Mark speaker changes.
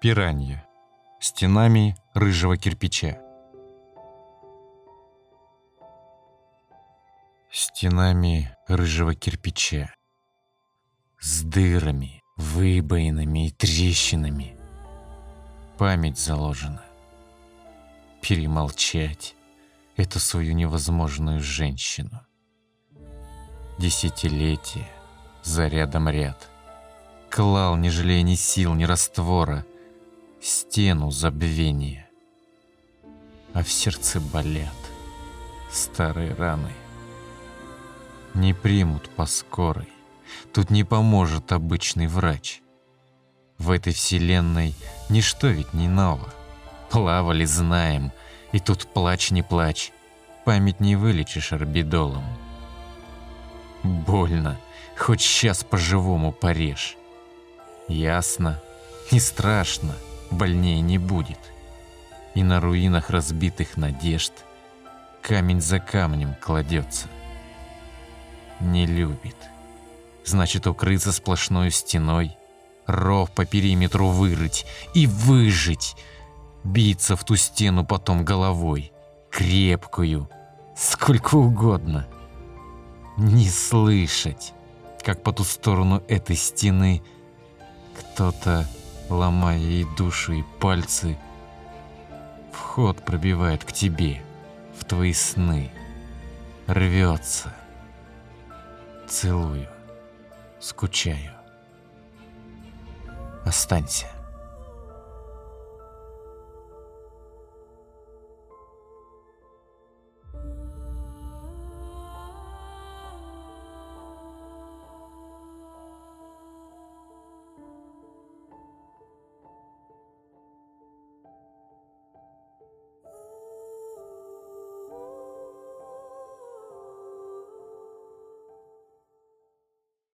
Speaker 1: Пиранья. Стенами рыжего кирпича. Стенами рыжего кирпича. С дырами, выбоинами и трещинами. Память заложена. Перемолчать эту свою невозможную женщину. Десятилетия за рядом ряд. Клал, не жалея ни сил, ни раствора — стену забвения. А в сердце болят старые раны. Не примут по скорой, тут не поможет обычный врач. В этой вселенной ничто ведь не ново. Плавали, знаем, и тут плачь не плачь, память не вылечишь орбидолом. Больно, хоть сейчас по-живому порежь. Ясно, не страшно — больнее не будет. И на руинах разбитых надежд камень за камнем кладется. Не любит. Значит, укрыться сплошной стеной, ров по периметру вырыть и выжить, биться в ту стену потом головой, крепкую, сколько угодно. Не слышать, как по ту сторону этой стены кто-то ломая и душу, и пальцы. Вход пробивает к тебе, в твои сны. Рвется. Целую. Скучаю. Останься.